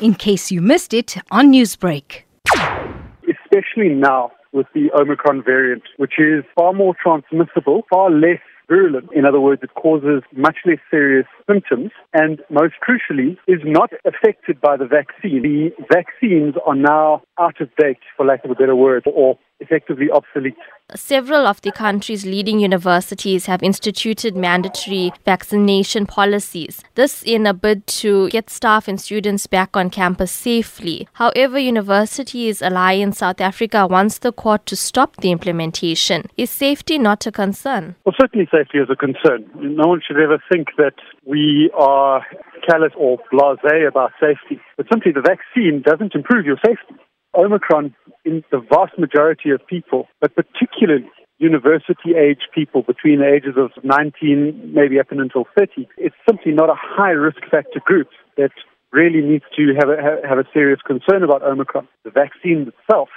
in case you missed it on Newsbreak. Especially now with the Omicron variant, which is far more transmissible, far less virulent. In other words, it causes much less serious symptoms and most crucially is not affected by the vaccine. The vaccines are now out of date, for lack of a better word, or effectively obsolete. Several of the country's leading universities have instituted mandatory vaccination policies. This in a bid to get staff and students back on campus safely. However, Universities Alliance in South Africa wants the court to stop the implementation. Is safety not a concern? Well, certainly safety is a concern. No one should ever think that we are callous or blasé about safety. But simply the vaccine doesn't improve your safety. Omicron in the vast majority of people, but particularly university age people between the ages of 19, maybe up until 30, it's simply not a high risk factor group that really needs to have a, have a serious concern about Omicron. The vaccine itself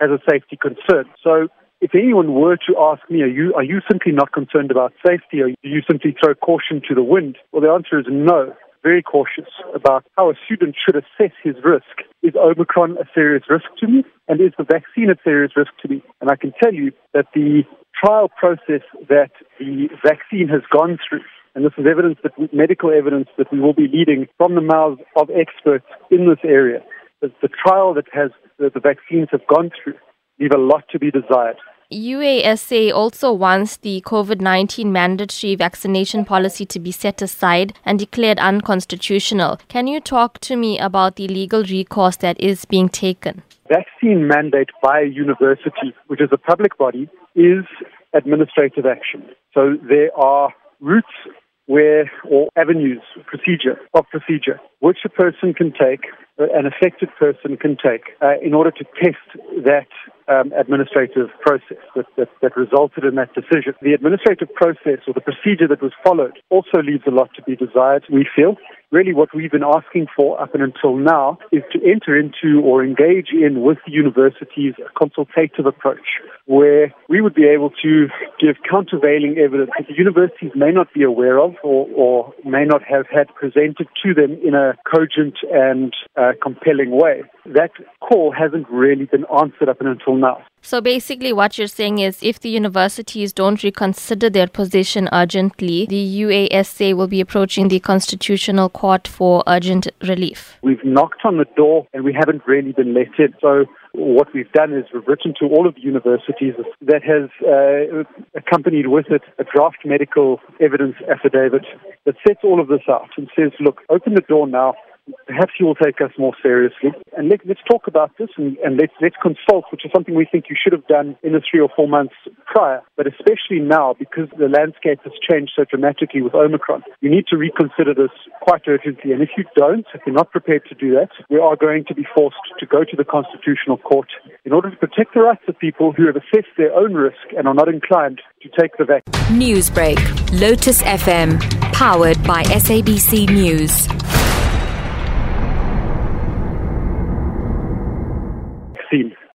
has a safety concern. So if anyone were to ask me, are you, are you simply not concerned about safety or do you simply throw caution to the wind? Well, the answer is no very cautious about how a student should assess his risk. Is Omicron a serious risk to me? And is the vaccine a serious risk to me? And I can tell you that the trial process that the vaccine has gone through, and this is evidence that medical evidence that we will be leading from the mouths of experts in this area, that the trial that has that the vaccines have gone through leave a lot to be desired. UASA also wants the COVID 19 mandatory vaccination policy to be set aside and declared unconstitutional. Can you talk to me about the legal recourse that is being taken? Vaccine mandate by a university, which is a public body, is administrative action. So there are routes where, or avenues, procedure, of procedure, which a person can take, an affected person can take, uh, in order to test that um, administrative process that, that, that resulted in that decision. The administrative process or the procedure that was followed also leaves a lot to be desired, we feel. Really, what we've been asking for up and until now is to enter into or engage in with the universities a consultative approach where we would be able to give countervailing evidence that the universities may not be aware of or, or may not have had presented to them in a cogent and uh, compelling way. That call hasn't really been answered up until now. So basically, what you're saying is if the universities don't reconsider their position urgently, the UASA will be approaching the Constitutional Court for urgent relief. We've knocked on the door and we haven't really been let in. So what we've done is we've written to all of the universities that has uh, accompanied with it a draft medical evidence affidavit that sets all of this out and says, look, open the door now perhaps you will take us more seriously. And let, us talk about this and, and let's, let's consult, which is something we think you should have done in the three or four months prior, but especially now because the landscape has changed so dramatically with Omicron. You need to reconsider this quite urgently. And if you don't, if you're not prepared to do that, we are going to be forced to go to the Constitutional Court in order to protect the rights of people who have assessed their own risk and are not inclined to take the vaccine. Newsbreak, Lotus FM, powered by SABC News. Vaccine.